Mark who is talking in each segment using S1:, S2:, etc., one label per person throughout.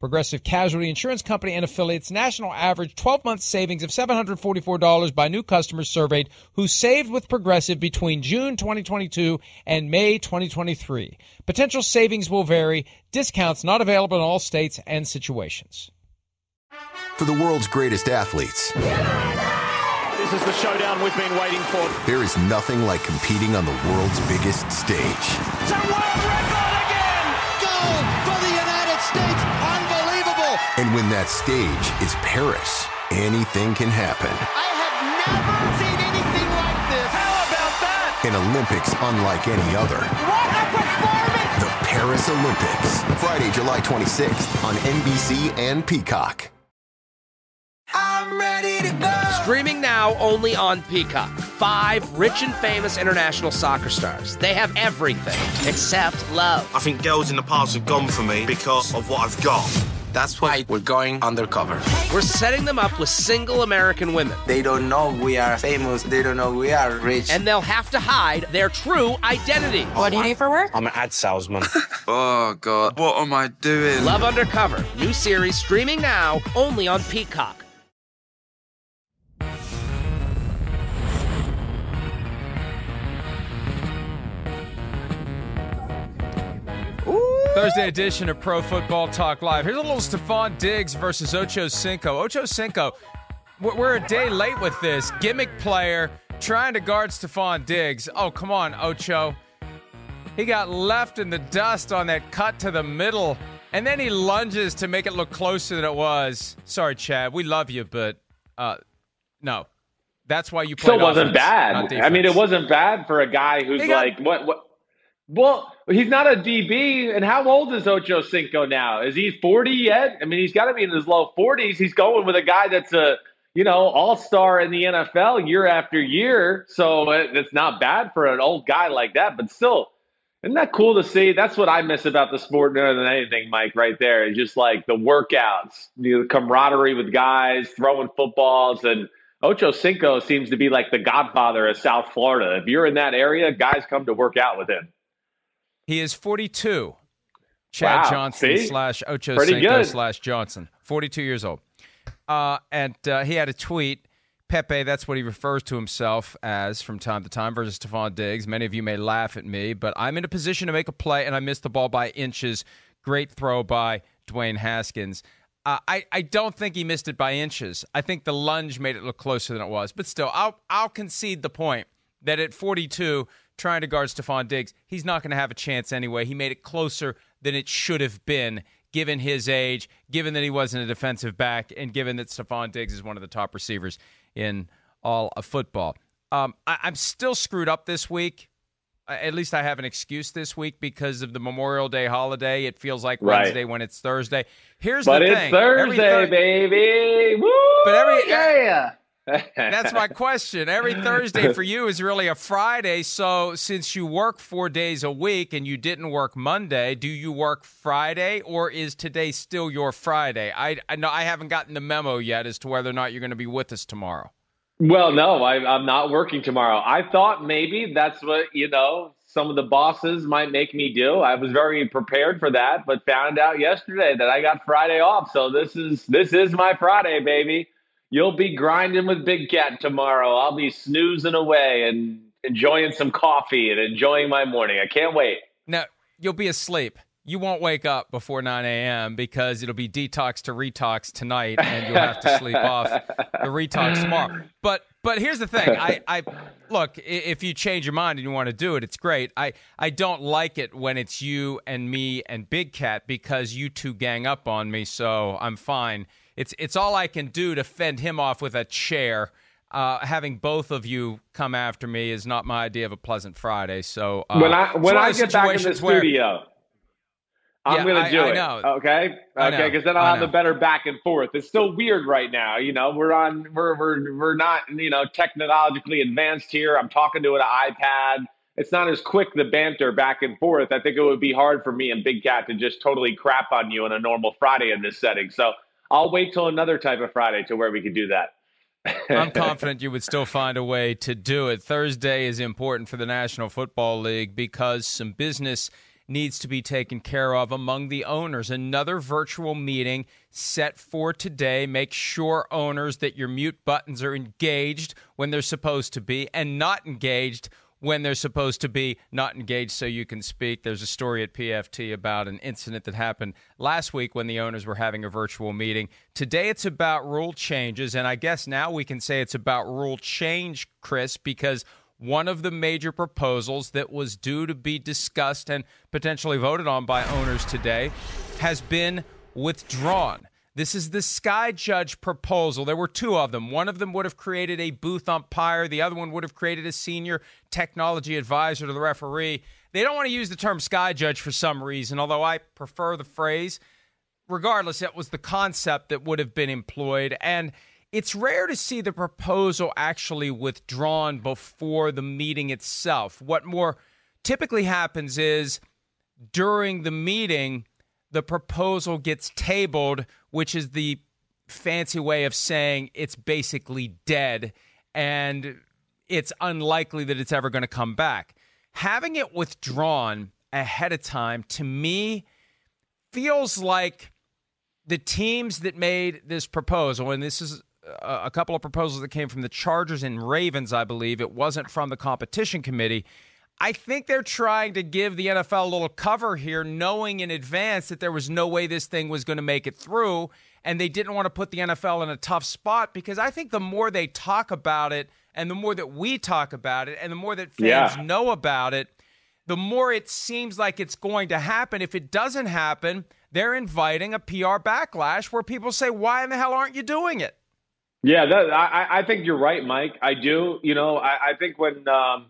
S1: Progressive Casualty Insurance Company and affiliates national average 12 month savings of $744 by new customers surveyed who saved with Progressive between June 2022 and May 2023. Potential savings will vary, discounts not available in all states and situations.
S2: For the world's greatest athletes,
S3: This is the showdown we've been waiting for.
S2: there is nothing like competing on the world's biggest stage.
S3: It's a world record
S2: And when that stage is Paris, anything can happen.
S4: I have never seen anything like this.
S3: How about that?
S2: An Olympics unlike any other.
S4: What a performance.
S2: The Paris Olympics. Friday, July 26th on NBC and Peacock.
S4: I'm ready to go.
S5: Streaming now only on Peacock. Five rich and famous international soccer stars. They have everything except love.
S6: I think girls in the past have gone for me because of what I've got.
S7: That's why we're going undercover.
S5: We're setting them up with single American women,
S7: They don't know we are famous. They don't know we are rich.
S5: and they'll have to hide their true identity.
S8: What do you do for work?
S6: I'm an ad salesman.
S7: oh God, what am I doing?
S5: Love Undercover, new series streaming now only on Peacock.
S1: Thursday edition of Pro Football Talk Live. Here's a little Stefon Diggs versus Ocho Cinco. Ocho Cinco, we're a day late with this. Gimmick player trying to guard Stefon Diggs. Oh, come on, Ocho. He got left in the dust on that cut to the middle, and then he lunges to make it look closer than it was. Sorry, Chad. We love you, but uh, no. That's why you played
S9: still wasn't
S1: offense,
S9: bad. I mean, it wasn't bad for a guy who's
S1: got-
S9: like what what. Well, he's not a DB, and how old is Ocho Cinco now? Is he forty yet? I mean, he's got to be in his low forties. He's going with a guy that's a you know all star in the NFL year after year, so it's not bad for an old guy like that. But still, isn't that cool to see? That's what I miss about the sport more than anything, Mike. Right there is just like the workouts, the camaraderie with guys, throwing footballs, and Ocho Cinco seems to be like the godfather of South Florida. If you're in that area, guys come to work out with him.
S1: He is 42. Chad
S9: Wow,
S1: Johnson
S9: see?
S1: slash Ocho
S9: Pretty
S1: Cinco
S9: good.
S1: slash Johnson. 42 years old. Uh, and uh, he had a tweet. Pepe, that's what he refers to himself as from time to time versus Stefon Diggs. Many of you may laugh at me, but I'm in a position to make a play, and I missed the ball by inches. Great throw by Dwayne Haskins. Uh, I, I don't think he missed it by inches. I think the lunge made it look closer than it was. But still, I'll, I'll concede the point that at 42, trying to guard Stefon Diggs, he's not going to have a chance anyway. He made it closer than it should have been, given his age, given that he wasn't a defensive back, and given that Stefon Diggs is one of the top receivers in all of football. Um, I, I'm still screwed up this week. At least I have an excuse this week because of the Memorial Day holiday. It feels like
S9: Right.
S1: Wednesday when it's Thursday. Here's
S9: But
S1: the
S9: it's
S1: thing.
S9: Thursday,
S1: Thur-
S9: baby. Woo!
S1: But every-
S9: yeah.
S1: That's my question. Every Thursday for you is really a Friday. So, since you work four days a week and you didn't work Monday, do you work Friday or is today still your Friday? I, I know I haven't gotten the memo yet as to whether or not you're going to be with us tomorrow.
S9: Well, no, I, I'm not working tomorrow. I thought maybe that's what, you know, some of the bosses might make me do. I was very prepared for that, but found out yesterday that I got Friday off. So this is this is my Friday, baby. You'll be grinding with Big Cat tomorrow. I'll be snoozing away and enjoying some coffee and enjoying my morning. I can't wait.
S1: Now, you'll be asleep. You won't wake up before 9 a.m. because it'll be detox to retox tonight, and you'll have to sleep off the retox tomorrow. But but here's the thing. I, I look, if you change your mind and you want to do it, it's great. I, I don't like it when it's you and me and Big Cat because you two gang up on me, so I'm fine. It's it's all I can do to fend him off with a chair. Uh, having both of you come after me is not my idea of a pleasant Friday. So uh,
S9: when I when I get back in the
S1: where-
S9: studio, I'm
S1: Yeah,
S9: going to do
S1: I
S9: it.
S1: know.
S9: Okay. Okay. Because then I'll
S1: I
S9: have a better back and forth. It's still weird right now. You know, we're on, we're, we're, we're not, you know, technologically advanced here. I'm talking to an iPad. It's not as quick the banter back and forth. I think it would be hard for me and Big Cat to just totally crap on you on a normal Friday in this setting. So I'll wait till another type of Friday to where we could do that.
S1: I'm confident you would still find a way to do it. Thursday is important for the National Football League because some business needs to be taken care of among the owners. Another virtual meeting set for today. Make sure, owners, that your mute buttons are engaged when they're supposed to be and not engaged when they're supposed to be not engaged so you can speak. There's a story at PFT about an incident that happened last week when the owners were having a virtual meeting. Today it's about rule changes, and I guess now we can say it's about rule change, Chris, because one of the major proposals that was due to be discussed and potentially voted on by owners today has been withdrawn. This is the Sky Judge proposal. There were two of them. One of them would have created a booth umpire, the other one would have created a senior technology advisor to the referee. They don't want to use the term Sky Judge for some reason, although I prefer the phrase. Regardless, that was the concept that would have been employed. And it's rare to see the proposal actually withdrawn before the meeting itself. What more typically happens is during the meeting, the proposal gets tabled, which is the fancy way of saying it's basically dead and it's unlikely that it's ever going to come back. Having it withdrawn ahead of time, to me, feels like the teams that made this proposal, and this is a couple of proposals that came from the Chargers and Ravens, I believe. It wasn't from the competition committee. I think they're trying to give the NFL a little cover here, knowing in advance that there was no way this thing was going to make it through. And they didn't want to put the NFL in a tough spot because I think the more they talk about it and the more that we talk about it and the more that fans
S9: Yeah.
S1: know about it, the more it seems like it's going to happen. If it doesn't happen, they're inviting a PR backlash where people say, why in the hell aren't you doing it?
S9: Yeah, that, I, I think you're right, Mike. I do. You know, I, I think when um,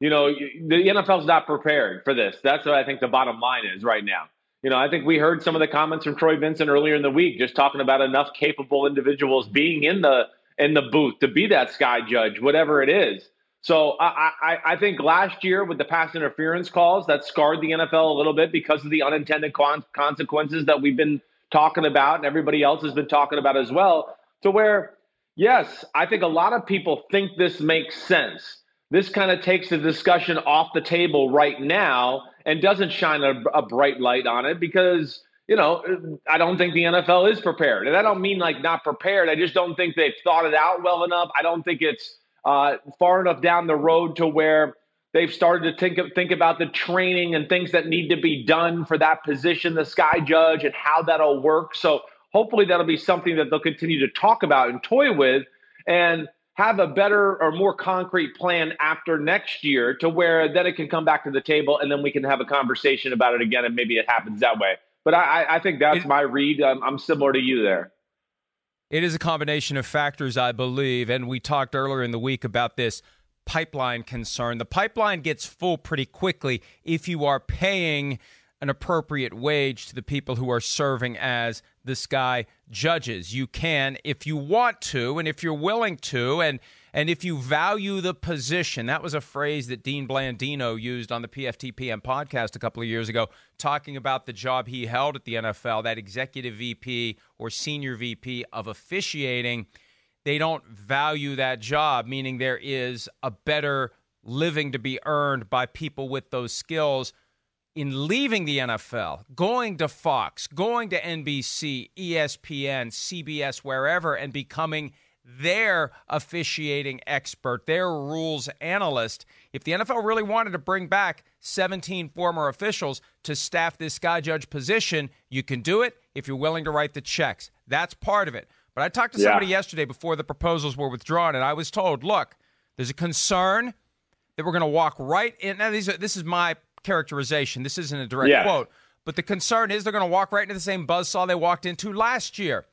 S9: you know the NFL's not prepared for this. That's what I think the bottom line is right now. You know, I think we heard some of the comments from Troy Vincent earlier in the week, just talking about enough capable individuals being in the in the booth to be that sky judge, whatever it is. So I, I, I think last year with the pass interference calls, that scarred the NFL a little bit because of the unintended con- consequences that we've been talking about and everybody else has been talking about as well. To where Yes, I think a lot of people think this makes sense. This kind of takes the discussion off the table right now and doesn't shine a, a bright light on it because, you know, I don't think the NFL is prepared. And I don't mean like not prepared. I just don't think they've thought it out well enough. I don't think it's uh, far enough down the road to where they've started to think, think about the training and things that need to be done for that position, the sky judge, and how that'll work. So hopefully that'll be something that they'll continue to talk about and toy with and have a better or more concrete plan after next year to where then it can come back to the table and then we can have a conversation about it again and maybe it happens that way. But I, I think that's
S1: It-
S9: my read. I'm, I'm similar to you there.
S1: It is a combination of factors, I believe. And we talked earlier in the week about this pipeline concern. The pipeline gets full pretty quickly if you are paying an appropriate wage to the people who are serving as the Sky judges. You can if you want to and if you're willing to and and if you value the position. That was a phrase that Dean Blandino used on the PFTPM podcast a couple of years ago talking about the job he held at the NFL, that executive VP or senior VP of officiating. They don't value that job, meaning there is a better living to be earned by people with those skills in leaving the NFL, going to Fox, going to NBC, ESPN, CBS, wherever, and becoming their officiating expert, their rules analyst. If the NFL really wanted to bring back 17 former officials to staff this sky judge position, you can do it if you're willing to write the checks. That's part of it. But I talked to
S9: Yeah.
S1: somebody yesterday before the proposals were withdrawn, and I was told, look, there's a concern that we're going to walk right in. Now, these are, this is my characterization. This isn't a direct
S9: Yeah.
S1: quote. But the concern is they're going to walk right into the same buzzsaw they walked into last year.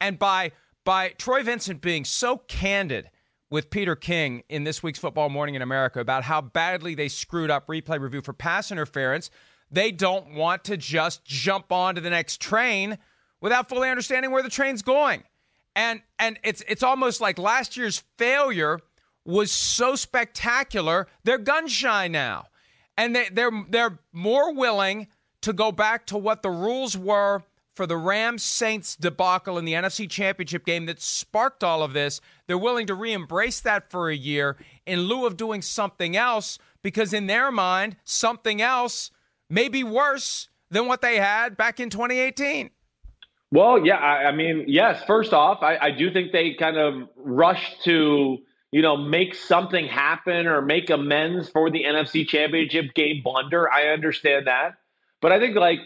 S1: And by by Troy Vincent being so candid with Peter King in this week's Football Morning in America about how badly they screwed up replay review for pass interference, they don't want to just jump onto the next train without fully understanding where the train's going. And and it's it's almost like last year's failure was so spectacular, they're gun shy now. And they, they're they're more willing to go back to what the rules were for the Rams Saints debacle in the NFC Championship game that sparked all of this. They're willing to re embrace that for a year in lieu of doing something else because, in their mind, something else may be worse than what they had back in 2018.
S9: Well, yeah, I, I mean, yes. First off, I, I do think they kind of rushed to, you know, make something happen or make amends for the NFC Championship game blunder. I understand that, but I think like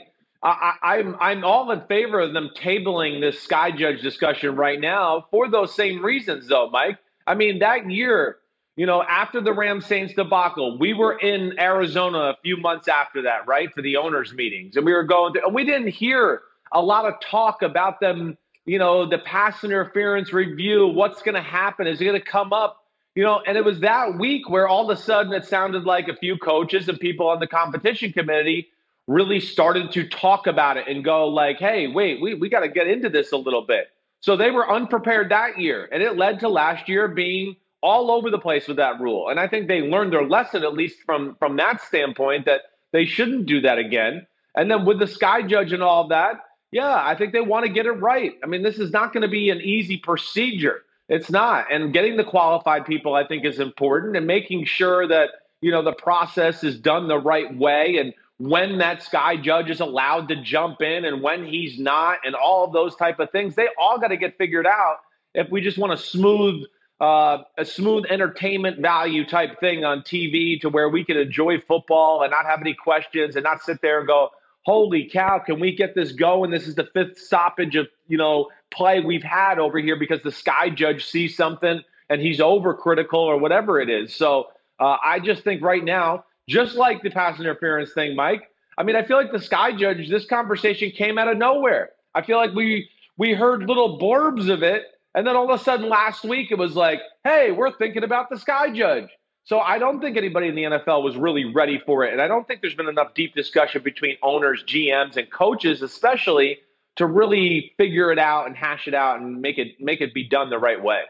S9: I, I'm I'm all in favor of them tabling this sky judge discussion right now for those same reasons, though, Mike. I mean, that year, you know, after the Rams Saints debacle, we were in Arizona a few months after that, right, for the owners' meetings, and we were going to, and we didn't hear a lot of talk about them. You know, the pass interference review. What's going to happen? Is it going to come up? You know, and it was that week where all of a sudden it sounded like a few coaches and people on the competition committee really started to talk about it and go like, hey, wait, we, we got to get into this a little bit. So they were unprepared that year. And it led to last year being all over the place with that rule. And I think they learned their lesson, at least from, from that standpoint, that they shouldn't do that again. And then with the sky judge and all of that, yeah, I think they want to get it right. I mean, this is not going to be an easy procedure. It's not. And getting the qualified people, I think, is important and making sure that, you know, the process is done the right way and when that sky judge is allowed to jump in and when he's not and all of those type of things they all got to get figured out if we just want a smooth uh, a smooth entertainment value type thing on tv to where we can enjoy football and not have any questions and not sit there and go holy cow can we get this going this is the fifth stoppage of you know play we've had over here because the sky judge sees something and he's overcritical or whatever it is so uh, i just think right now just like the pass interference thing, Mike. I mean, I feel like the Sky Judge, this conversation came out of nowhere. I feel like we we heard little blurbs of it, and then all of a sudden last week it was like, hey, we're thinking about the Sky Judge. So I don't think anybody in the NFL was really ready for it, and I don't think there's been enough deep discussion between owners, GMs, and coaches, especially to really figure it out and hash it out and make it make it be done the right way.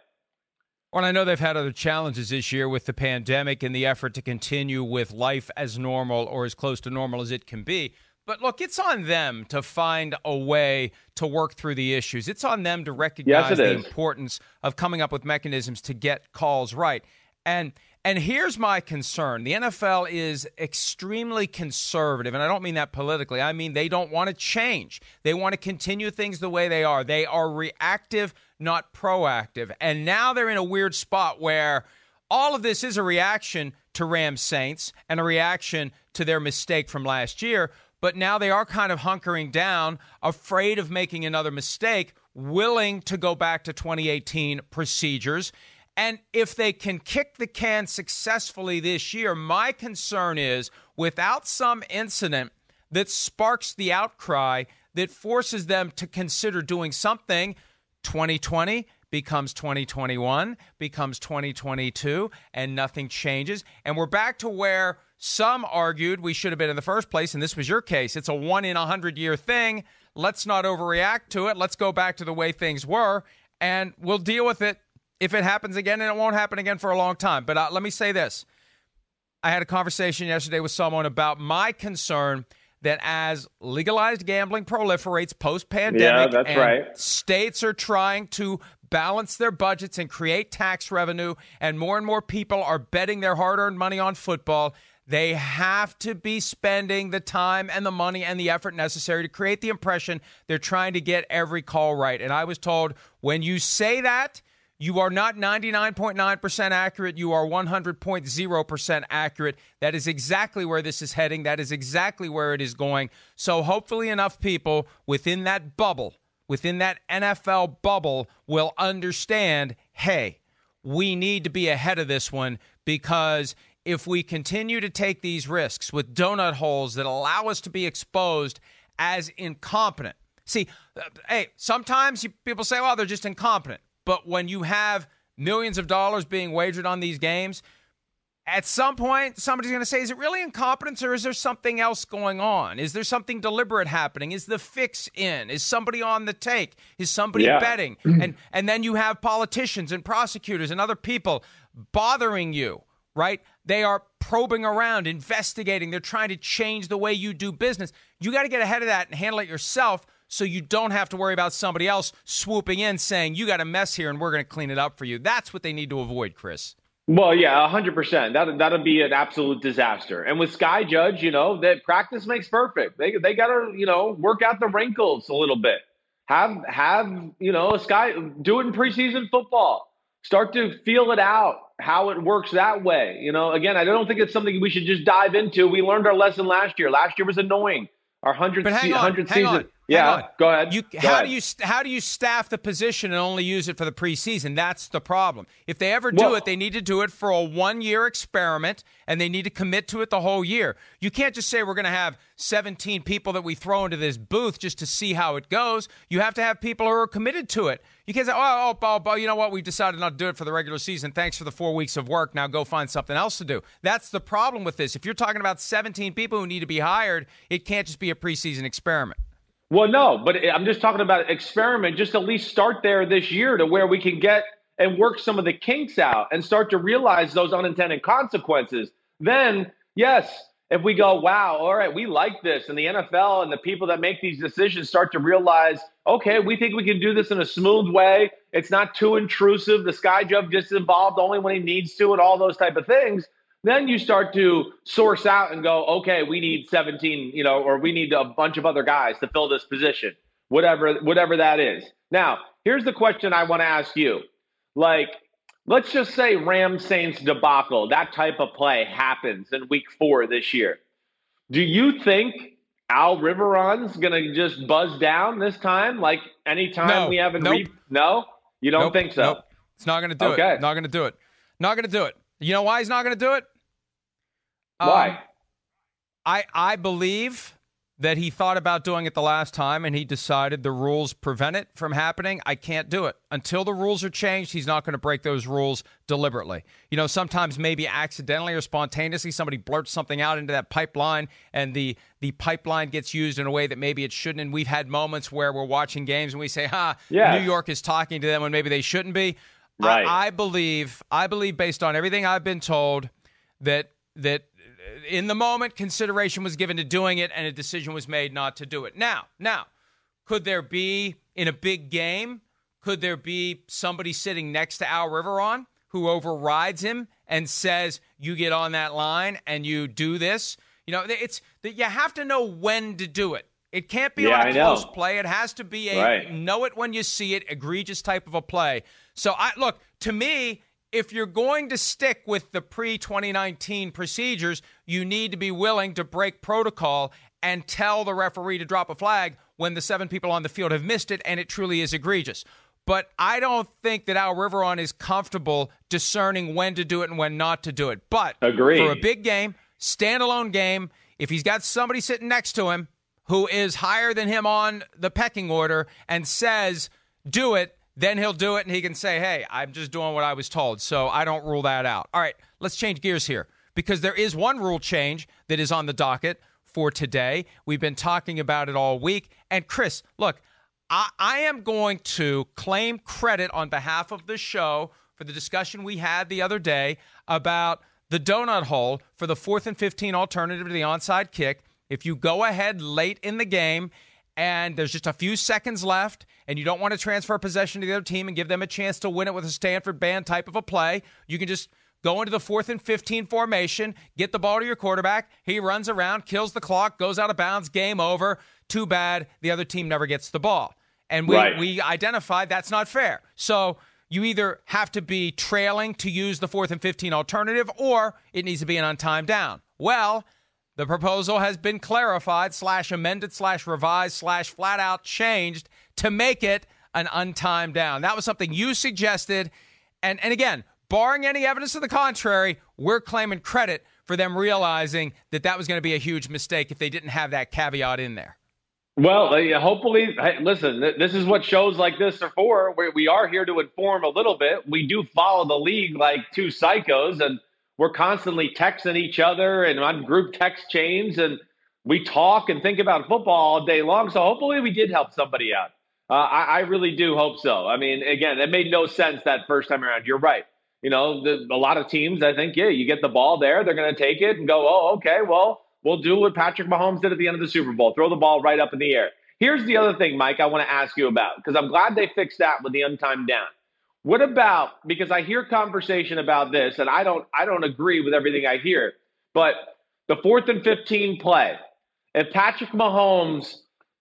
S1: Well, I know they've had other challenges this year with the pandemic and the effort to continue with life as normal or as close to normal as it can be. But look, it's on them to find a way to work through the issues. It's on them to recognize
S9: yes,
S1: the
S9: is.
S1: importance of coming up with mechanisms to get calls right. And and here's my concern. The NFL is extremely conservative, and I don't mean that politically. I mean they don't want to change. They want to continue things the way they are. They are reactive not proactive. And now they're in a weird spot where all of this is a reaction to Rams Saints and a reaction to their mistake from last year. But now they are kind of hunkering down, afraid of making another mistake, willing to go back to 2018 procedures. And if they can kick the can successfully this year, my concern is without some incident that sparks the outcry that forces them to consider doing something 2020 becomes 2021, becomes 2022, and nothing changes. And we're back to where some argued we should have been in the first place, and this was your case. It's a one in a hundred year thing. Let's not overreact to it. Let's go back to the way things were, and we'll deal with it if it happens again, and it won't happen again for a long time. But uh, let me say this I had a conversation yesterday with someone about my concern that as legalized gambling proliferates post pandemic,
S9: yeah, that's right.
S1: states are trying to balance their budgets and create tax revenue, and more and more people are betting their hard earned money on football. They have to be spending the time and the money and the effort necessary to create the impression they're trying to get every call right. And I was told when you say that, you are not 99.9% accurate. You are 100.0% accurate. That is exactly where this is heading. That is exactly where it is going. So, hopefully, enough people within that bubble, within that NFL bubble, will understand hey, we need to be ahead of this one because if we continue to take these risks with donut holes that allow us to be exposed as incompetent, see, uh, hey, sometimes people say, well, they're just incompetent. But when you have millions of dollars being wagered on these games, at some point, somebody's going to say, is it really incompetence or is there something else going on? Is there something deliberate happening? Is the fix in? Is somebody on the take? Is somebody
S9: Yeah.
S1: betting? and, and then you have politicians and prosecutors and other people bothering you, right? They are probing around, investigating. They're trying to change the way you do business. You got to get ahead of that and handle it yourself so you don't have to worry about somebody else swooping in saying, you got a mess here and we're going to clean it up for you. That's what they need to avoid, Chris.
S9: Well, yeah, hundred percent. That that'll be an absolute disaster. And with Sky Judge, you know, that practice makes perfect. They they gotta, you know, work out the wrinkles a little bit. Have have you know, a Sky do it in preseason football. Start to feel it out how it works that way. You know, again, I don't think it's something we should just dive into. We learned our lesson last year. Last year was annoying. Our hundred
S1: But hang
S9: se-
S1: on,
S9: hundredth
S1: hang
S9: season.
S1: on,
S9: yeah,
S1: hang on.
S9: go ahead.
S1: You,
S9: Go
S1: how
S9: ahead.
S1: do you how do you staff the position and only use it for the preseason? That's the problem. If they ever do
S9: Well-
S1: it, they need to do it for a one year experiment, and they need to commit to it the whole year. You can't just say we're going to have 17 people that we throw into this booth just to see how it goes. You have to have people who are committed to it. You can't say, oh, oh, oh, oh, you know what? We've decided not to do it for the regular season. Thanks for the four weeks of work. Now go find something else to do. That's the problem with this. If you're talking about 17 people who need to be hired, it can't just be a preseason experiment.
S9: Well, no, but I'm just talking about experiment. Just at least start there this year to where we can get and work some of the kinks out and start to realize those unintended consequences. Then, yes, if we go, wow, all right, we like this, and the NFL and the people that make these decisions start to realize, okay, we think we can do this in a smooth way. It's not too intrusive. The sky jump just involved only when he needs to, and all those type of things. Then you start to source out and go, okay, we need 17, you know, or we need a bunch of other guys to fill this position, whatever, whatever that is. Now, here's the question I want to ask you. Like, let's just say Ram Saints debacle, that type of play happens in week four this year. Do you think Al Riveron's going to just buzz down this time? Like anytime
S1: No.
S9: we haven't
S1: Nope.
S9: re- No? You don't
S1: Nope,
S9: think so?
S1: Nope. It's not going to do
S9: Okay.
S1: it. Not going to do it. Not going to do it. You know why he's not going to do it?
S9: Why?
S1: Um, I I believe that he thought about doing it the last time and he decided the rules prevent it from happening. I can't do it. Until the rules are changed, he's not going to break those rules deliberately. You know, sometimes maybe accidentally or spontaneously somebody blurts something out into that pipeline and the the pipeline gets used in a way that maybe it shouldn't. And we've had moments where we're watching games and we say, "Ha,
S9: Yes.
S1: New York is talking to them when maybe they shouldn't be."
S9: Right.
S1: I, I believe I believe based on everything I've been told that that in the moment consideration was given to doing it and a decision was made not to do it. Now, now, could there be in a big game, could there be somebody sitting next to Al Riveron who overrides him and says, "You get on that line and you do this"? You know, it's that you have to know when to do it. It can't be
S9: Yeah,
S1: on a
S9: I know.
S1: close play. It has to be a
S9: Right.
S1: know it when you see it, egregious type of a play. So I look, to me, if you're going to stick with the pre-2019 procedures, you need to be willing to break protocol and tell the referee to drop a flag when the seven people on the field have missed it and it truly is egregious. But I don't think that Al Riveron is comfortable discerning when to do it and when not to do it. But
S9: Agreed.
S1: for a big game, standalone game, if he's got somebody sitting next to him who is higher than him on the pecking order and says, do it, then he'll do it and he can say, hey, I'm just doing what I was told. So I don't rule that out. All right, let's change gears here because there is one rule change that is on the docket for today. We've been talking about it all week. And Chris, look, I, I am going to claim credit on behalf of the show for the discussion we had the other day about the donut hole for the fourth and 15 alternative to the onside kick. If you go ahead late in the game and there's just a few seconds left and you don't want to transfer possession to the other team and give them a chance to win it with a Stanford band type of a play, you can just go into the fourth and 15 formation, get the ball to your quarterback. He runs around, kills the clock, goes out of bounds, game over. Too bad the other team never gets the ball. And we,
S9: Right.
S1: we identified that's not fair. So you either have to be trailing to use the fourth and 15 alternative or it needs to be an untimed down. Well, the proposal has been clarified, slash amended, slash revised, slash flat out changed to make it an untimed down. That was something you suggested. And, and again, barring any evidence to the contrary, we're claiming credit for them realizing that that was going to be a huge mistake if they didn't have that caveat in there.
S9: Well, uh, hopefully, listen, this is what shows like this are for. We, we are here to inform a little bit. We do follow the league like two psychos, and we're constantly texting each other and on group text chains, and we talk and think about football all day long. So hopefully, we did help somebody out. Uh, I, I, really do hope so. I mean, again, it made no sense that first time around. You're right. You know, the, a lot of teams, I think, yeah, you get the ball there, they're going to take it and go, oh, okay, well, we'll do what Patrick Mahomes did at the end of the Super Bowl throw the ball right up in the air. Here's the other thing, Mike, I want to ask you about because I'm glad they fixed that with the untimed down. What about because I hear conversation about this and I don't I don't agree with everything I hear, but the fourth and 15 play, if Patrick Mahomes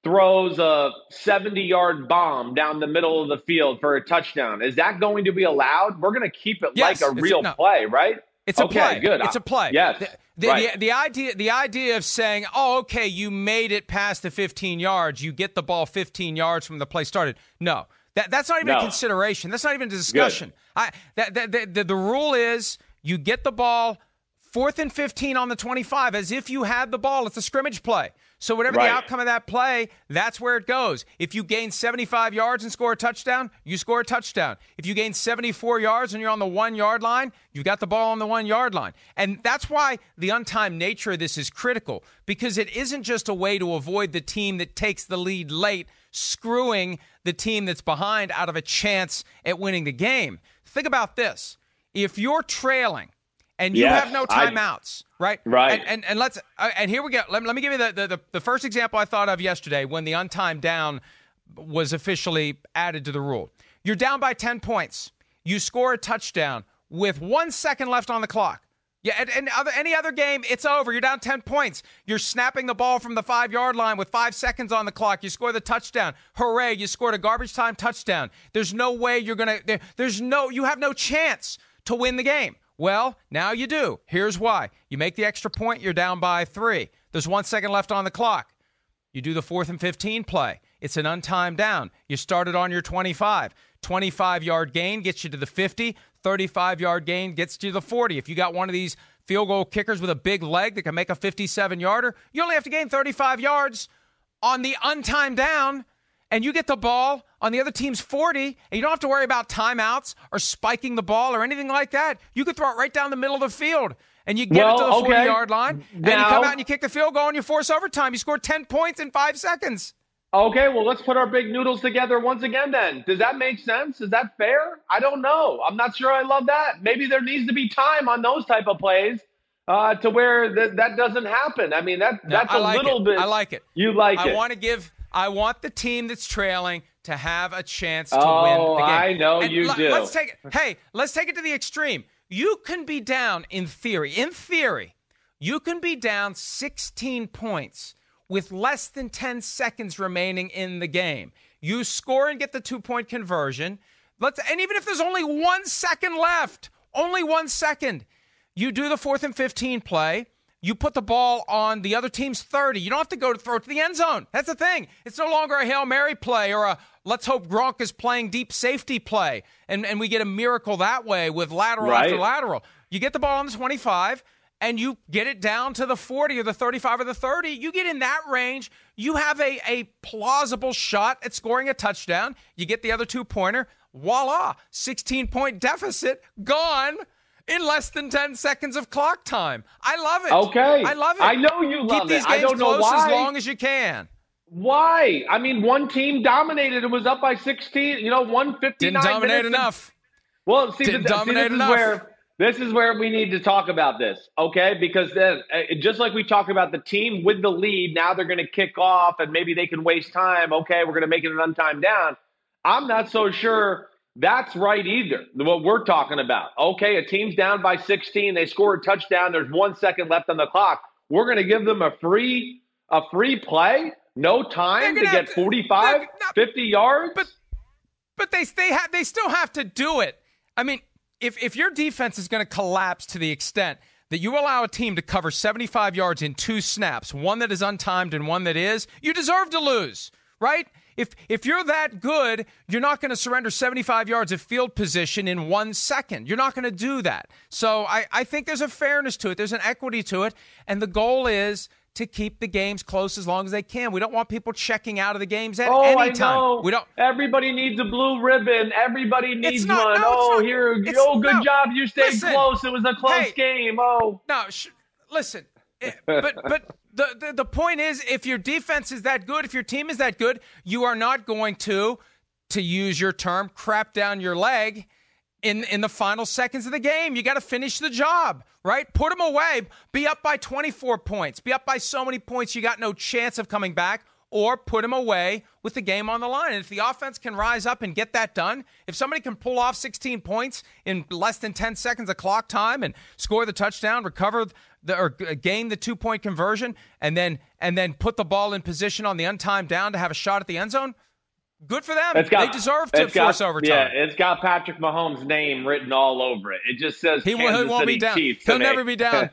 S9: throws a 70 yard bomb down the middle of the field for a touchdown. Is that going to be allowed? We're going to keep it
S1: yes,
S9: like a real no, play, right?
S1: It's okay, a play. Good. It's a play.
S9: Yes.
S1: The, the, right. the, the, idea the idea of saying, "Oh, okay, you made it past the 15 yards, you get the ball 15 yards from the play started." No. That, that's not even no. a consideration. That's not even a discussion. I, that, that, the, the rule is you get the ball fourth and 15 on the 25 as if you had the ball. It's a scrimmage play. So whatever right. the outcome of that play, that's where it goes. If you gain 75 yards and score a touchdown, you score a touchdown. If you gain 74 yards and you're on the one yard line, you've got the ball on the one yard line. And that's why the untimed nature of this is critical because it isn't just a way to avoid the team that takes the lead late screwing the team that's behind out of a chance at winning the game. Think about this. If you're trailing and you yes, have no timeouts, I, right?
S9: Right.
S1: And, and, and let's uh, and here we go. Let, let me give you the, the the first example I thought of yesterday when the untimed down was officially added to the rule. You're down by ten points. You score a touchdown with one second left on the clock. Yeah, and, and other, any other game, it's over. You're down 10 points. You're snapping the ball from the five yard line with five seconds on the clock. You score the touchdown. Hooray, you scored a garbage time touchdown. There's no way you're going to, there, there's no, you have no chance to win the game. Well, now you do. Here's why. You make the extra point, you're down by three. There's one second left on the clock. You do the fourth and 15 play. It's an untimed down. You started on your 25. 25 yard gain gets you to the 50. 35 yard gain gets to the 40. If you got one of these field goal kickers with a big leg that can make a 57 yarder, you only have to gain 35 yards on the untimed down and you get the ball on the other team's 40, and you don't have to worry about timeouts or spiking the ball or anything like that. You could throw it right down the middle of the field and you get well, it to the 40 yard line, now, and you come out and you kick the field goal and you force overtime. You score 10 points in five seconds.
S9: Okay, well, let's put our big noodles together once again then. Does that make sense? Is that fair? I don't know. I'm not sure I love that. Maybe there needs to be time on those type of plays uh, to where th- that doesn't happen. I mean, that that's a
S1: like
S9: little
S1: it.
S9: bit.
S1: I like it.
S9: You like
S1: I
S9: it.
S1: I want to give I want the team that's trailing to have a chance to
S9: oh,
S1: win the game.
S9: I know
S1: and
S9: you
S1: l-
S9: do.
S1: Let's take it. Hey, let's take it to the extreme. You can be down in theory. In theory, you can be down 16 points with less than 10 seconds remaining in the game. You score and get the two-point conversion. Let's and even if there's only 1 second left, only 1 second, you do the 4th and 15 play you put the ball on the other team's 30. You don't have to go to throw it to the end zone. That's the thing. It's no longer a Hail Mary play or a let's hope Gronk is playing deep safety play and, and we get a miracle that way with lateral
S9: right.
S1: after lateral. You get the ball on the 25 and you get it down to the 40 or the 35 or the 30. You get in that range, you have a, a plausible shot at scoring a touchdown. You get the other two pointer. Voila, 16 point deficit gone in less than 10 seconds of clock time. I love it.
S9: Okay.
S1: I love it.
S9: I know you
S1: Keep
S9: love
S1: these
S9: it.
S1: Games
S9: I don't know why.
S1: as long as you can.
S9: Why? I mean, one team dominated and was up by 16, you know, 159
S1: Didn't dominate
S9: minutes.
S1: enough.
S9: Well, see,
S1: Didn't
S9: the,
S1: dominate
S9: see, this
S1: enough.
S9: Is where, this is where we need to talk about this, okay? Because then, uh, just like we talk about the team with the lead, now they're going to kick off and maybe they can waste time. Okay, we're going to make it an untimed down. I'm not so sure that's right either. What we're talking about. Okay, a team's down by 16, they score a touchdown, there's 1 second left on the clock. We're going to give them a free a free play, no time to get 45, 50 yards.
S1: But but they they have they still have to do it. I mean, if if your defense is going to collapse to the extent that you allow a team to cover 75 yards in two snaps, one that is untimed and one that is, you deserve to lose, right? If if you're that good, you're not going to surrender 75 yards of field position in one second. You're not going to do that. So I, I think there's a fairness to it. There's an equity to it. And the goal is to keep the games close as long as they can. We don't want people checking out of the games at
S9: oh,
S1: any time. We don't.
S9: Everybody needs a blue ribbon. Everybody needs
S1: not,
S9: one.
S1: no,
S9: oh,
S1: not,
S9: here. Oh, good
S1: no,
S9: job. You stayed
S1: listen,
S9: close. It was a close
S1: hey,
S9: game. Oh,
S1: no. Sh- listen, eh, but but the, the the point is, if your defense is that good, if your team is that good, you are not going to, to use your term, crap down your leg in in the final seconds of the game. You got to finish the job, right? Put them away. Be up by 24 points. Be up by so many points you got no chance of coming back or put them away with the game on the line. And if the offense can rise up and get that done, if somebody can pull off 16 points in less than 10 seconds of clock time and score the touchdown, recover the or gain the two-point conversion and then and then put the ball in position on the untimed down to have a shot at the end zone, Good for them. Got, they deserve to force
S9: got,
S1: overtime.
S9: Yeah, it's got Patrick Mahomes' name wrritten all over it. It just says
S1: he,
S9: Kansas
S1: he won't
S9: City
S1: be down.
S9: Chiefs
S1: He'll never be down.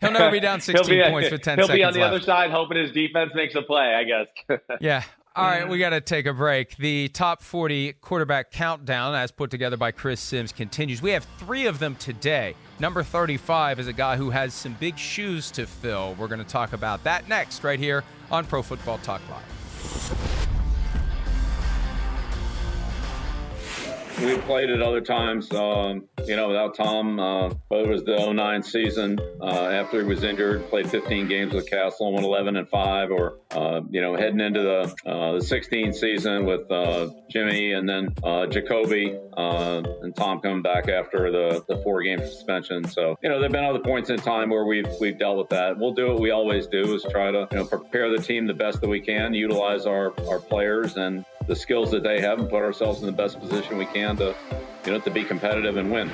S1: He'll never be down 16
S9: be,
S1: points with 10
S9: he'll
S1: seconds
S9: He'll be on the
S1: left.
S9: other side hoping his defense makes a play, I guess.
S1: yeah. All right, we got to take a break. The top 40 quarterback countdown, as put together by Chris Sims, continues. We have three of them today. Number 35 is a guy who has some big shoes to fill. We're going to talk about that next, right here on Pro Football Talk Live.
S8: We played at other times, um, you know, without Tom. Uh, it was the 09 season uh, after he was injured. Played 15 games with Cassel, won 11 and five. Or uh, you know, heading into the uh, the 16 season with uh, Jimmy and then uh, Jacoby and Tom coming back after the, the four game suspension. So you know, there've been other points in time where we've we've dealt with that. We'll do what we always do: is try to you know prepare the team the best that we can, utilize our our players and the skills that they have and put ourselves in the best position we can to, you know, to be competitive and win.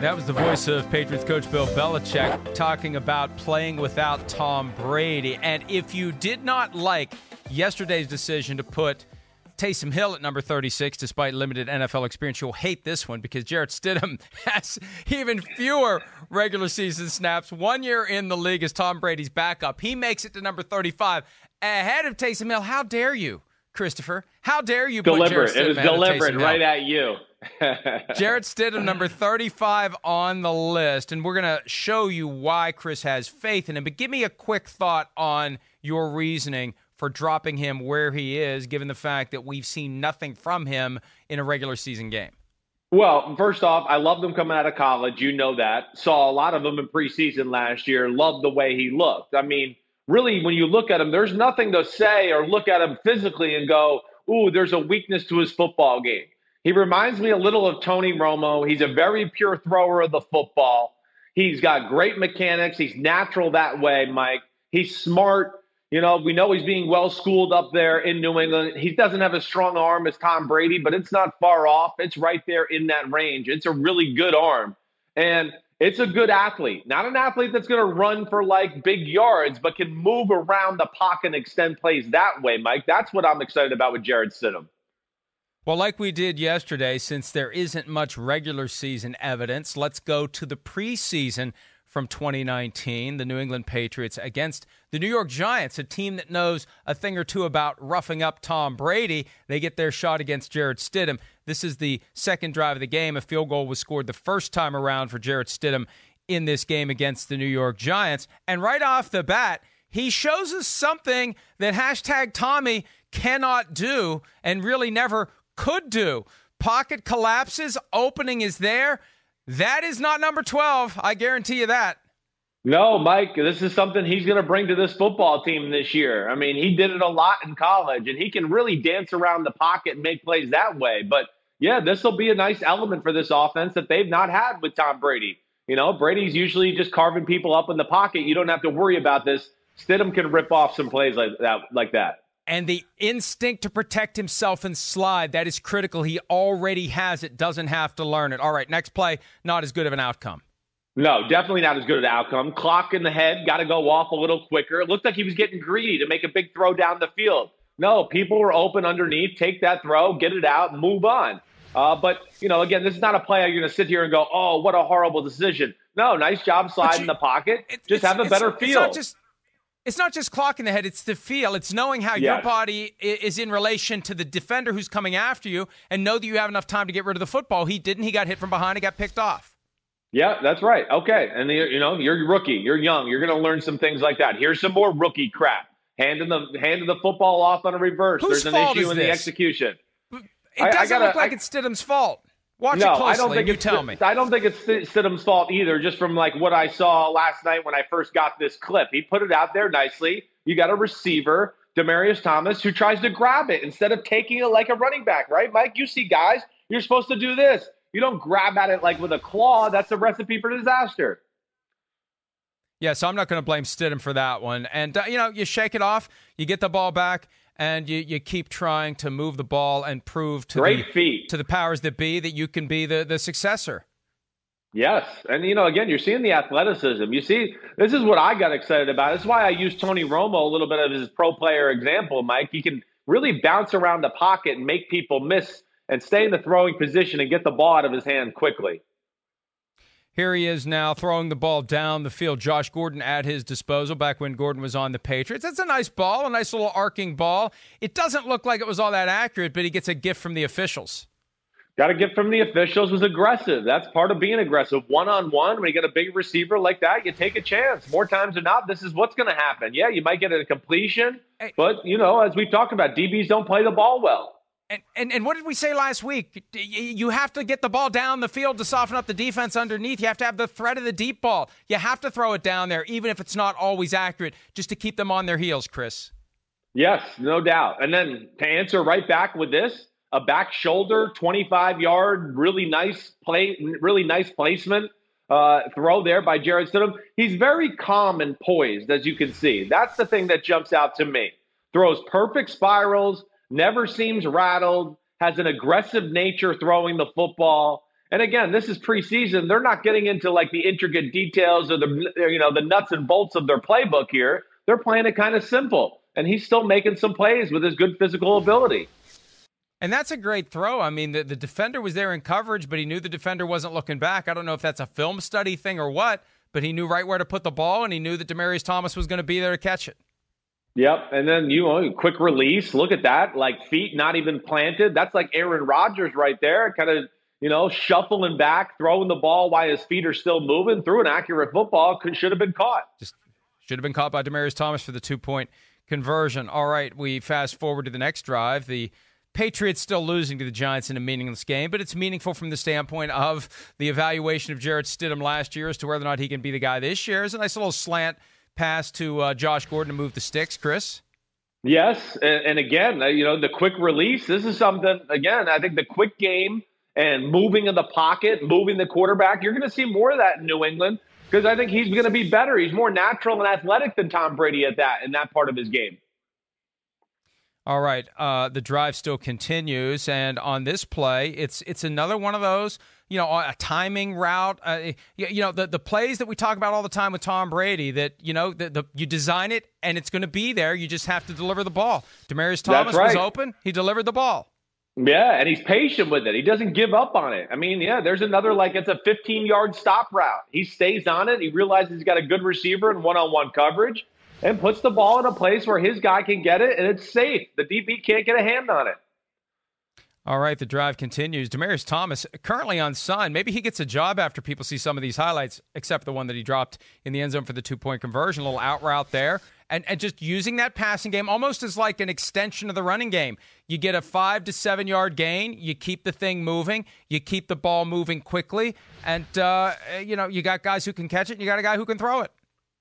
S1: That was the voice of Patriots coach Bill Belichick talking about playing without Tom Brady. And if you did not like yesterday's decision to put Taysom Hill at number 36, despite limited NFL experience, you'll hate this one because Jarrett Stidham has even fewer regular season snaps. One year in the league as Tom Brady's backup. He makes it to number 35 ahead of Taysom Hill. How dare you, Christopher? How dare you
S9: deliberate.
S1: It
S9: was deliberate right at you.
S1: Jarrett Stidham, number 35 on the list. And we're going to show you why Chris has faith in him. But give me a quick thought on your reasoning for dropping him where he is, given the fact that we've seen nothing from him in a regular season game.
S9: Well, first off, I loved him coming out of college. You know that. Saw a lot of him in preseason last year. Loved the way he looked. I mean, really, when you look at him, there's nothing to say or look at him physically and go, ooh, there's a weakness to his football game. He reminds me a little of Tony Romo. He's a very pure thrower of the football. He's got great mechanics. He's natural that way, Mike. He's smart. You know, we know he's being well schooled up there in New England. He doesn't have a strong arm as Tom Brady, but it's not far off. It's right there in that range. It's a really good arm. And it's a good athlete, not an athlete that's going to run for like big yards, but can move around the pocket and extend plays that way, Mike. That's what I'm excited about with Jarrett Stidham.
S1: Well, like we did yesterday, since there isn't much regular season evidence, let's go to the preseason from 2019, the New England Patriots against the New York Giants, a team that knows a thing or two about roughing up Tom Brady. They get their shot against Jarrett Stidham. This is the second drive of the game. A field goal was scored the first time around for Jarrett Stidham in this game against the New York Giants. And right off the bat, he shows us something that hashtag Tommy cannot do and really never could do. Pocket collapses, opening is there. That is not number 12. I guarantee you that.
S9: No, Mike, this is something he's going to bring to this football team this year. I mean, he did it a lot in college, and he can really dance around the pocket and make plays that way. But yeah, this will be a nice element for this offense that they've not had with Tom Brady. You know, Brady's usually just carving people up in the pocket. You don't have to worry about this. Stidham can rip off some plays like that. Like that
S1: and the instinct to protect himself and slide that is critical he already has it doesn't have to learn it all right next play not as good of an outcome
S9: no definitely not as good an outcome clock in the head got to go off a little quicker it looked like he was getting greedy to make a big throw down the field no people were open underneath take that throw get it out move on uh, but you know again this is not a play you're going to sit here and go oh what a horrible decision no nice job sliding you, the pocket it, just have a better feel
S1: just it's not just clock in the head, it's the feel. It's knowing how yes. your body is in relation to the defender who's coming after you and know that you have enough time to get rid of the football. He didn't. He got hit from behind. He got picked off.
S9: Yeah, that's right. Okay, and the, you know you're a rookie, you're young, you're going to learn some things like that. Here's some more rookie crap. Handing the handing the football off on a reverse.
S1: Whose
S9: There's an
S1: fault
S9: issue
S1: is
S9: in the
S1: this?
S9: execution.
S1: It
S9: I- I
S1: doesn't
S9: gotta-
S1: look like
S9: I-
S1: it's Stidham's fault. Watch
S9: no,
S1: it closely.
S9: I don't think
S1: you tell me.
S9: I don't think it's Stidham's fault either. Just from like what I saw last night when I first got this clip, he put it out there nicely. You got a receiver, Demaryius Thomas, who tries to grab it instead of taking it like a running back, right, Mike? You see guys, you're supposed to do this. You don't grab at it like with a claw. That's a recipe for disaster.
S1: Yeah, so I'm not going to blame Stidham for that one. And, uh, you know, you shake it off, you get the ball back, and you, you keep trying to move the ball and prove to
S9: Great
S1: the,
S9: feet.
S1: to the powers that be that you can be the, the successor.
S9: Yes. And, you know, again, you're seeing the athleticism. You see, this is what I got excited about. This is why I used Tony Romo a little bit of his pro player example, Mike. He can really bounce around the pocket and make people miss and stay in the throwing position and get the ball out of his hand quickly.
S1: Here he is now throwing the ball down the field. Josh Gordon at his disposal back when Gordon was on the Patriots. That's a nice ball, a nice little arcing ball. It doesn't look like it was all that accurate, but he gets a gift from the officials.
S9: Got a gift from the officials was aggressive. That's part of being aggressive. One on one, when you get a big receiver like that, you take a chance. More times than not, this is what's going to happen. Yeah, you might get a completion, but you know, as we've talked about, DBs don't play the ball well.
S1: And, and and what did we say last week? You have to get the ball down the field to soften up the defense underneath. You have to have the threat of the deep ball. You have to throw it down there, even if it's not always accurate, just to keep them on their heels, Chris.
S9: Yes, no doubt. And then to answer right back with this, a back shoulder, 25 yard, really nice play, really nice placement uh, throw there by Jarrett Stidham. He's very calm and poised, as you can see. That's the thing that jumps out to me. Throws perfect spirals, never seems rattled, has an aggressive nature throwing the football. And again, this is preseason. They're not getting into like the intricate details or the you know the nuts and bolts of their playbook here. They're playing it kind of simple, and he's still making some plays with his good physical ability.
S1: And that's a great throw. I mean, the, the defender was there in coverage, but he knew the defender wasn't looking back. I don't know if that's a film study thing or what, but he knew right where to put the ball, and he knew that Demaryius Thomas was going to be there to catch it.
S9: Yep, and then you know, quick release. Look at that, like feet not even planted. That's like Aaron Rodgers right there, kind of you know shuffling back, throwing the ball while his feet are still moving. Through an accurate football, could should have been caught.
S1: Just should have been caught by Demaryius Thomas for the two point conversion. All right, we fast forward to the next drive. The Patriots still losing to the Giants in a meaningless game, but it's meaningful from the standpoint of the evaluation of Jarrett Stidham last year as to whether or not he can be the guy this year. It's a nice little slant pass to uh, Josh Gordon to move the sticks, Chris.
S9: Yes, and, and again, uh, you know, the quick release. This is something. Again, I think the quick game and moving in the pocket, moving the quarterback. You're going to see more of that in New England because I think he's going to be better. He's more natural and athletic than Tom Brady at that in that part of his game.
S1: All right, uh, the drive still continues, and on this play, it's it's another one of those, you know, a timing route. Uh, you, you know, the the plays that we talk about all the time with Tom Brady. That you know, the, the you design it and it's going to be there. You just have to deliver the ball. Demaryius Thomas
S9: right.
S1: was open. He delivered the ball.
S9: Yeah, and he's patient with it. He doesn't give up on it. I mean, yeah, there's another like it's a 15 yard stop route. He stays on it. He realizes he's got a good receiver and one on one coverage and puts the ball in a place where his guy can get it and it's safe. The DB can't get a hand on it.
S1: All right, the drive continues. Demaryius Thomas currently on Sun. Maybe he gets a job after people see some of these highlights, except the one that he dropped in the end zone for the two point conversion. A little out route there. And, and just using that passing game almost as like an extension of the running game. You get a five to seven yard gain. You keep the thing moving. You keep the ball moving quickly. And, uh, you know, you got guys who can catch it. And you got a guy who can throw it.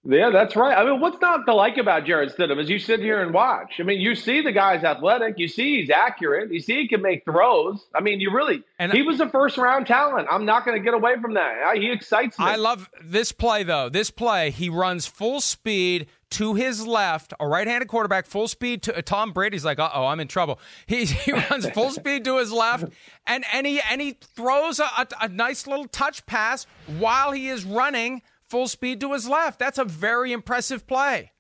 S9: Yeah, that's right. I mean, what's not to like about Jarrett Stidham is you sit here and watch. I mean, you see the guy's athletic. You see he's accurate. You see he can make throws. I mean, you really.
S1: And-
S9: he was a first round talent. I'm not going to get away from that. He excites me.
S1: I love this play, though. This play, he runs full speed to his left, a right-handed quarterback, full speed to uh, Tom Brady's like, uh oh, I'm in trouble. He, he runs full speed to his left, and and he and he throws a, a, a nice little touch pass while he is running full speed to his left. That's a very impressive play.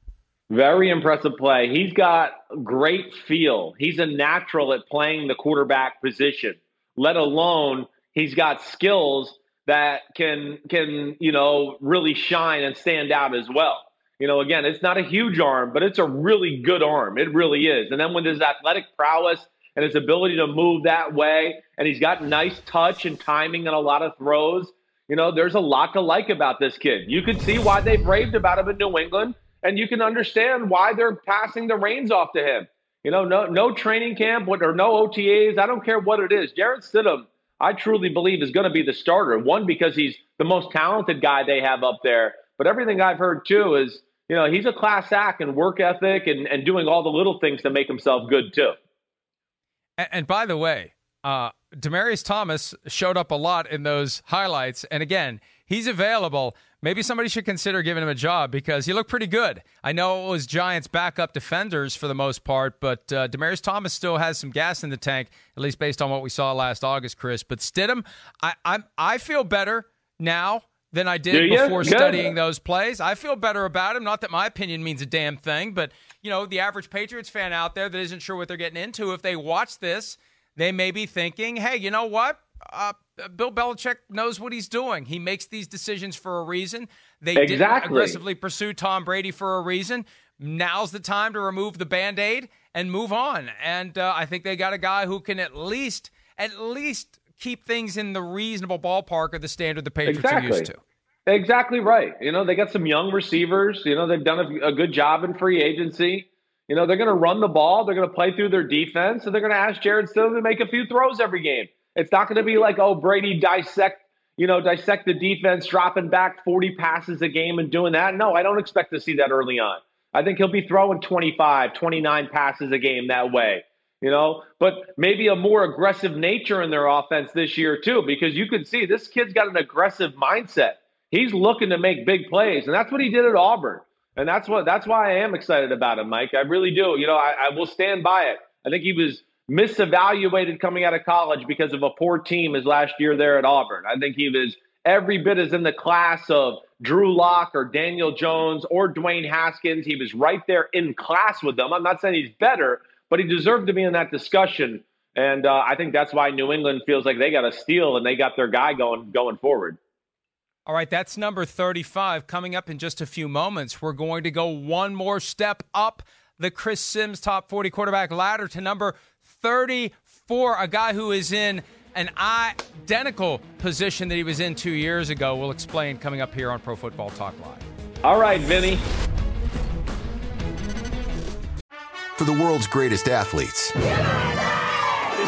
S9: Very impressive play. He's got great feel. He's a natural at playing the quarterback position, let alone he's got skills that can can, you know, really shine and stand out as well. You know, again, it's not a huge arm, but it's a really good arm. It really is. And then with his athletic prowess and his ability to move that way, and he's got nice touch and timing on a lot of throws, you know, there's a lot to like about this kid. You can see why they've raved about him in New England, and you can understand why they're passing the reins off to him. You know, no no training camp or no OTAs. I don't care what it is. Jarrett Stidham, I truly believe, is going to be the starter. One because he's the most talented guy they have up there, but everything I've heard too is, you know, he's a class act and work ethic and, and doing all the little things to make himself good too.
S1: And, and by the way, uh, Demaryius Thomas showed up a lot in those highlights, and again, he's available. Maybe somebody should consider giving him a job because he looked pretty good. I know it was Giants' backup defenders for the most part, but uh, Demaryius Thomas still has some gas in the tank, at least based on what we saw last August, Chris. But Stidham, I I, I feel better now than I did before Good. studying those plays. I feel better about him. Not that my opinion means a damn thing, but you know, the average Patriots fan out there that isn't sure what they're getting into, if they watch this, they may be thinking, "Hey, you know what? Uh, Bill Belichick knows what he's doing. He makes these decisions for a reason. They exactly. didn't aggressively pursue Tom Brady for a reason. Now's the time to remove the band-aid and move on. And uh, I think they got a guy who can at least, at least keep things in the reasonable ballpark of the standard the Patriots exactly. are used to.
S9: Exactly right. You know, they got some young receivers. You know, they've done a, a good job in free agency. You know, they're going to run the ball. They're going to play through their defense, and they're going to ask Jarrett Stidham to make a few throws every game. It's not going to be like, oh, Brady dissect, you know, dissect the defense, dropping back 40 passes a game and doing that. No, I don't expect to see that early on. I think he'll be throwing 25, 29 passes a game that way you know, but maybe a more aggressive nature in their offense this year, too, because you can see this kid's got an aggressive mindset. He's looking to make big plays, and that's what he did at Auburn. And that's what that's why I am excited about him, Mike. I really do. You know, I, I will stand by it. I think he was misevaluated coming out of college because of a poor team his last year there at Auburn. I think he was every bit as in the class of Drew Lock or Daniel Jones or Dwayne Haskins. He was right there in class with them. I'm not saying he's better, but he deserved to be in that discussion. And uh, I think that's why New England feels like they got a steal and they got their guy going going forward.
S1: All right, that's number 35. Coming up in just a few moments, we're going to go one more step up the Chris Sims top 40 quarterback ladder to number 34, a guy who is in an identical position that he was in two years ago. We'll explain coming up here on Pro Football Talk Live.
S9: All right, Vinny
S2: for the world's greatest athletes.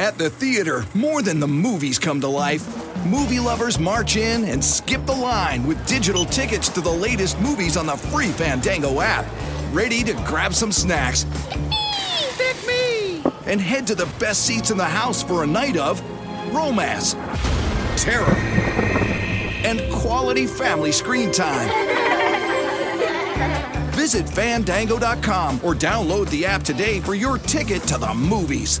S10: At the theater, more than the movies come to life. Movie lovers march in and skip the line with digital tickets to the latest movies on the free Fandango app. Ready to grab some snacks.
S4: Pick me!
S10: And head to the best seats in the house for a night of romance, terror, and quality family screen time. Visit fandango.com or download the app today for your ticket to the movies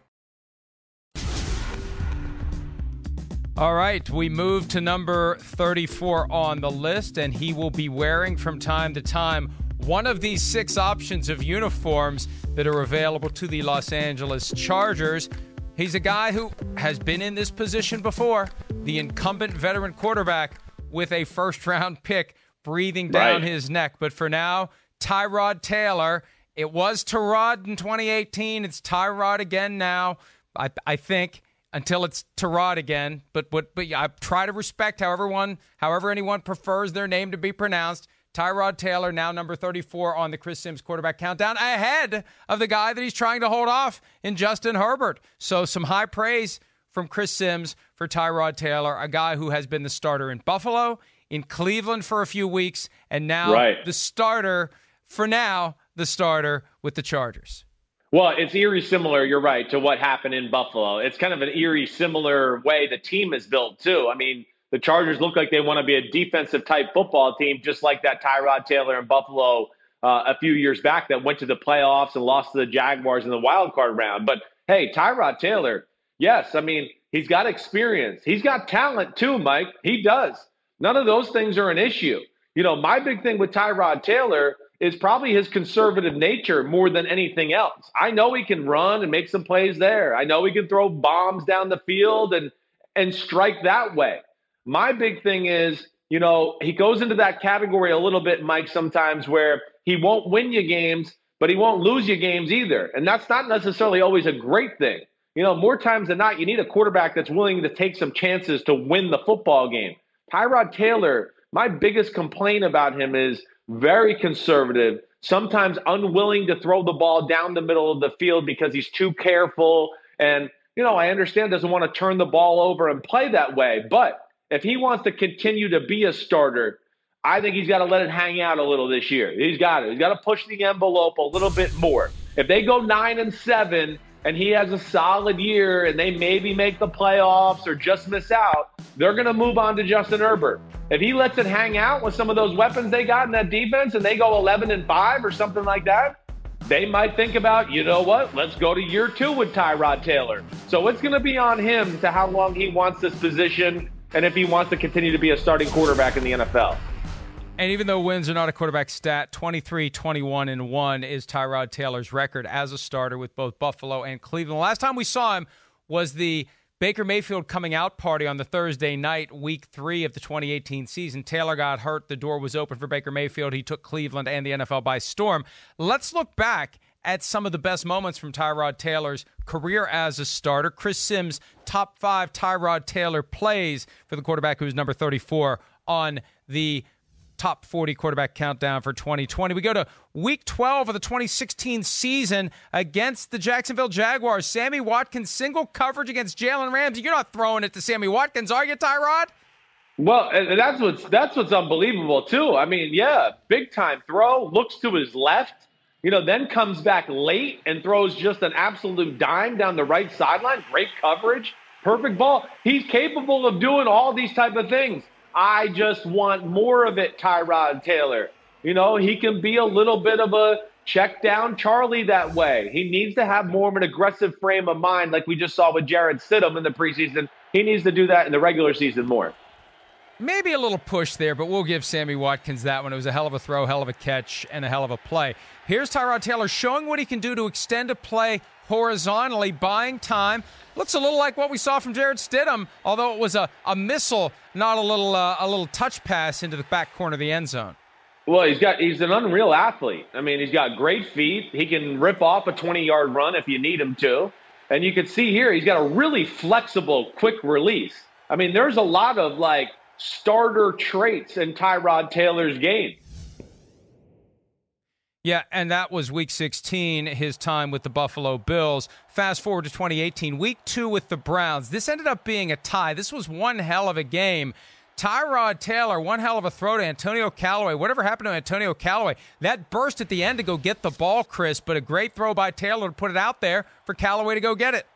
S1: All right, we move to number 34 on the list, and he will be wearing from time to time one of these six options of uniforms that are available to the Los Angeles Chargers. He's a guy who has been in this position before, the incumbent veteran quarterback with a first round pick breathing down right. his neck. But for now, Tyrod Taylor. It was Tyrod in 2018. It's Tyrod again now. I, I think until it's Tyrod again. But but but I try to respect however one however anyone prefers their name to be pronounced. Tyrod Taylor now number 34 on the Chris Sims quarterback countdown, ahead of the guy that he's trying to hold off in Justin Herbert. So some high praise from Chris Sims for Tyrod Taylor, a guy who has been the starter in Buffalo. in Cleveland for a few weeks, and now
S9: Right.
S1: the starter, for now, the starter with the Chargers.
S9: Well, it's eerie similar, you're right, to what happened in Buffalo. It's kind of an eerie similar way the team is built, too. I mean, the Chargers look like they want to be a defensive type football team, just like that Tyrod Taylor in Buffalo uh, a few years back that went to the playoffs and lost to the Jaguars in the wild card round. But hey, Tyrod Taylor, yes, I mean, he's got experience. He's got talent too, Mike. He does. None of those things are an issue. You know, my big thing with Tyrod Taylor is probably his conservative nature more than anything else. I know he can run and make some plays there. I know he can throw bombs down the field and and strike that way. My big thing is, you know, he goes into that category a little bit, Mike, sometimes where he won't win you games, but he won't lose you games either. And that's not necessarily always a great thing. You know, more times than not, you need a quarterback that's willing to take some chances to win the football game. Tyrod Taylor, my biggest complaint about him is very conservative, sometimes unwilling to throw the ball down the middle of the field because he's too careful. And, you know, I understand doesn't want to turn the ball over and play that way. But if he wants to continue to be a starter, I think he's got to let it hang out a little this year. He's got it. He's got to push the envelope a little bit more. If they go nine and seven and he has a solid year and they maybe make the playoffs or just miss out, they're going to move on to Justin Herbert. If he lets it hang out with some of those weapons they got in that defense and they go 11 and 5 or something like that, they might think about, you know what, let's go to year two with Tyrod Taylor. So it's going to be on him to how long he wants this position and if he wants to continue to be a starting quarterback in the NFL.
S1: And even though wins are not a quarterback stat, 23, 21, and 1 is Tyrod Taylor's record as a starter with both Buffalo and Cleveland. The last time we saw him was the Baker Mayfield coming out party on the Thursday night, week three of the 2018 season. Taylor got hurt. The door was open for Baker Mayfield. He took Cleveland and the NFL by storm. Let's look back at some of the best moments from Tyrod Taylor's career as a starter. Chris Sims, top five Tyrod Taylor plays for the quarterback who is number 34 on the top 40 quarterback countdown for 2020. We go to week 12 of the 2016 season against the Jacksonville Jaguars. Sammy Watkins single coverage against Jalen Ramsey. You're not throwing it to Sammy Watkins, are you, Tyrod?
S9: Well, that's what's that's what's unbelievable too. I mean, yeah, big time throw, looks to his left, you know, then comes back late and throws just an absolute dime down the right sideline. Great coverage, perfect ball. He's capable of doing all these type of things. I just want more of it, Tyrod Taylor. You know, he can be a little bit of a check down Charlie that way. He needs to have more of an aggressive frame of mind, like we just saw with Jarrett Stidham in the preseason. He needs to do that in the regular season more.
S1: Maybe a little push there, but we'll give Sammy Watkins that one. It was a hell of a throw, hell of a catch, and a hell of a play. Here's Tyrod Taylor showing what he can do to extend a play horizontally, buying time. Looks a little like what we saw from Jarrett Stidham, although it was a, a missile, not a little uh, a little touch pass into the back corner of the end zone.
S9: Well, he's got he's an unreal athlete. I mean, he's got great feet. He can rip off a 20-yard run if you need him to. And you can see here he's got a really flexible, quick release. I mean, there's a lot of like starter traits in Tyrod Taylor's game.
S1: Yeah, and that was week 16, his time with the Buffalo Bills. Fast forward to 2018, week two with the Browns. This ended up being a tie. This was one hell of a game. Tyrod Taylor, one hell of a throw to Antonio Callaway. Whatever happened to Antonio Callaway? That burst at the end to go get the ball, Chris, but a great throw by Taylor to put it out there for Callaway to go get it.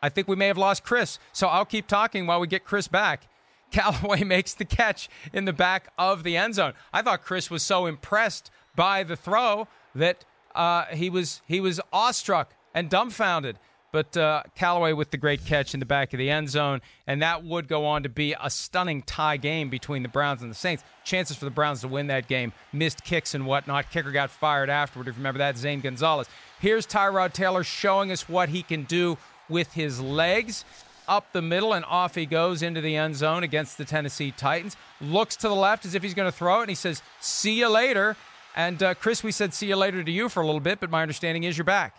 S1: I think we may have lost Chris, so I'll keep talking while we get Chris back. Callaway makes the catch in the back of the end zone. I thought Chris was so impressed by the throw that uh, he was he was awestruck and dumbfounded. But uh, Callaway with the great catch in the back of the end zone, and that would go on to be a stunning tie game between the Browns and the Saints. Chances for the Browns to win that game, missed kicks and whatnot. Kicker got fired afterward. If you remember that, Zane Gonzalez. Here's Tyrod Taylor showing us what he can do with his legs up the middle and off he goes into the end zone against the Tennessee Titans. Looks to the left as if he's going to throw it, and he says, "See you later." And uh, Chris, we said "see you later" to you for a little bit, but my understanding is you're back.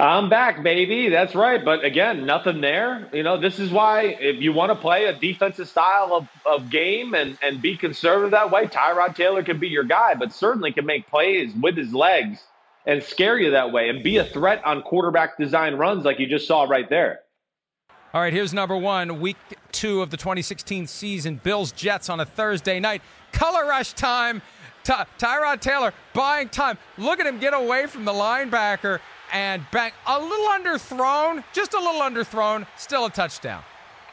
S9: I'm back, baby. That's right. But again, nothing there. You know, this is why if you want to play a defensive style of, of game and, and be conservative that way, Tyrod Taylor can be your guy, but certainly can make plays with his legs and scare you that way and be a threat on quarterback design runs like you just saw right there.
S1: All right, here's number one, week two of the 2016 season. Bills Jets on a Thursday night. Color rush time. Ty- Tyrod Taylor buying time. Look at him get away from the linebacker and bang. A little underthrown, just a little underthrown, still a touchdown.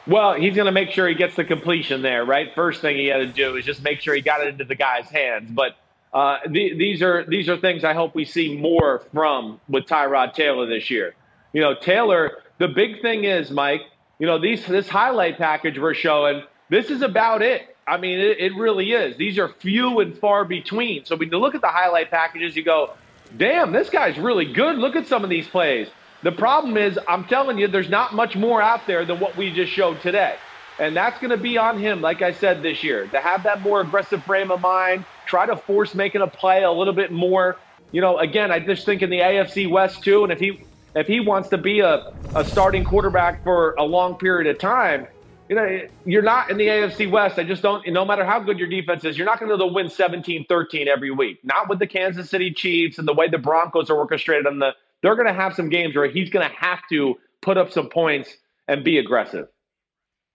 S9: Well, he's going to make sure he gets the completion there, right? First thing he had to do is just make sure he got it into the guy's hands. But uh, the, these are these are things I hope we see more from with Tyrod Taylor this year. You know, Taylor. The big thing is, Mike. You know, these this highlight package we're showing. This is about it. I mean, it, it really is. These are few and far between. So when you look at the highlight packages, you go, "Damn, this guy's really good. Look at some of these plays." The problem is, I'm telling you, there's not much more out there than what we just showed today. And that's going to be on him, like I said this year, to have that more aggressive frame of mind, try to force making a play a little bit more. You know, again, I just think in the AFC West too, and if he if he wants to be a, a starting quarterback for a long period of time, you know, you're not in the AFC West. I just don't, no matter how good your defense is, you're not going to be able to win 17 13 every week. Not with the Kansas City Chiefs and the way the Broncos are orchestrated on the they're going to have some games where he's going to have to put up some points and be aggressive.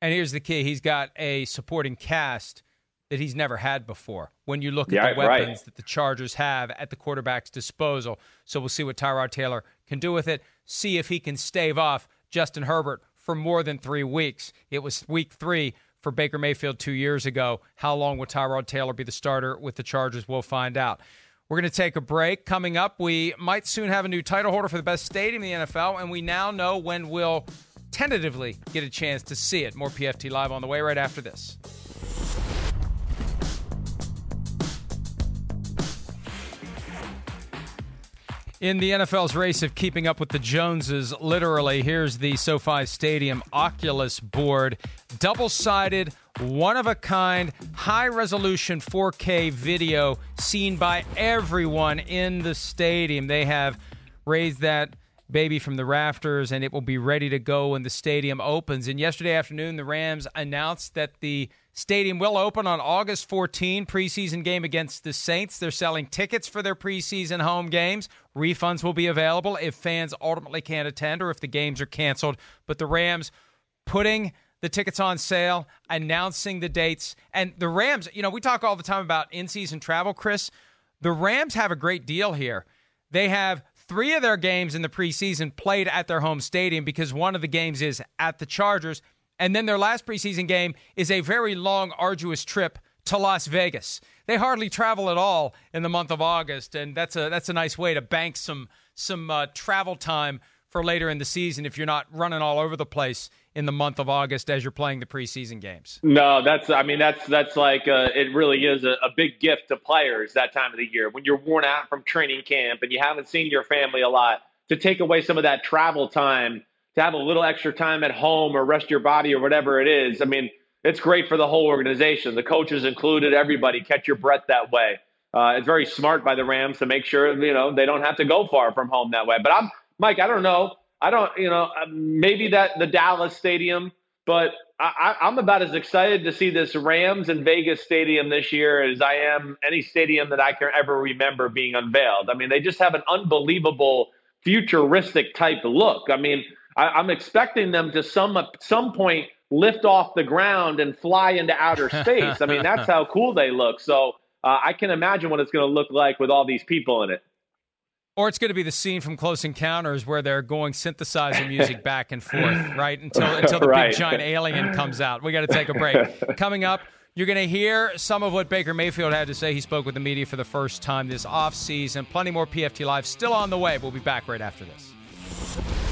S1: And here's the key he's got a supporting cast that he's never had before when you look at
S9: Yeah,
S1: the weapons
S9: right.
S1: that the Chargers have at the quarterback's disposal. So we'll see what Tyrod Taylor can do with it, see if he can stave off Justin Herbert for more than three weeks. It was week three for Baker Mayfield two years ago. How long will Tyrod Taylor be the starter with the Chargers? We'll find out. We're going to take a break. Coming up, we might soon have a new title holder for the best stadium in the NFL, and we now know when we'll tentatively get a chance to see it. More PFT Live on the way right after this. In the NFL's race of keeping up with the Joneses, literally, here's the SoFi Stadium Oculus board. Double sided, one of a kind, high resolution 4K video seen by everyone in the stadium. They have raised that baby from the rafters and it will be ready to go when the stadium opens. And yesterday afternoon, the Rams announced that the stadium will open on August 14, preseason game against the Saints. They're selling tickets for their preseason home games. Refunds will be available if fans ultimately can't attend or if the games are canceled. But the Rams putting the tickets on sale, announcing the dates. And the Rams, you know, we talk all the time about in season travel, Chris. The Rams have a great deal here. They have three of their games in the preseason played at their home stadium because one of the games is at the Chargers. And then their last preseason game is a very long, arduous trip to Las Vegas. They hardly travel at all in the month of August, and that's a that's a nice way to bank some some uh, travel time for later in the season if you're not running all over the place in the month of August as you're playing the preseason games.
S9: No, that's I mean that's that's like uh, it really is a, a big gift to players that time of the year when you're worn out from training camp and you haven't seen your family a lot to take away some of that travel time to have a little extra time at home or rest your body or whatever it is. I mean, it's great for the whole organization, the coaches included, everybody. Catch your breath that way. Uh, it's very smart by the Rams to make sure you know they don't have to go far from home that way. But I'm Mike. I don't know. I don't. You know, uh, maybe that the Dallas Stadium, but I, I'm about as excited to see this Rams and Vegas Stadium this year as I am any stadium that I can ever remember being unveiled. I mean, they just have an unbelievable futuristic type look. I mean, I, I'm expecting them to some some point lift off the ground and fly into outer space. I mean, that's how cool they look. So uh, I can imagine what it's going to look like with all these people in it.
S1: Or it's going to be the scene from Close Encounters where they're going synthesizing music back and forth, right? Until until the
S9: Right.
S1: big giant alien comes out. We got to take a break. Coming up, you're going to hear some of what Baker Mayfield had to say. He spoke with the media for the first time this offseason. Plenty more PFT Live still on the way. We'll be back right after this.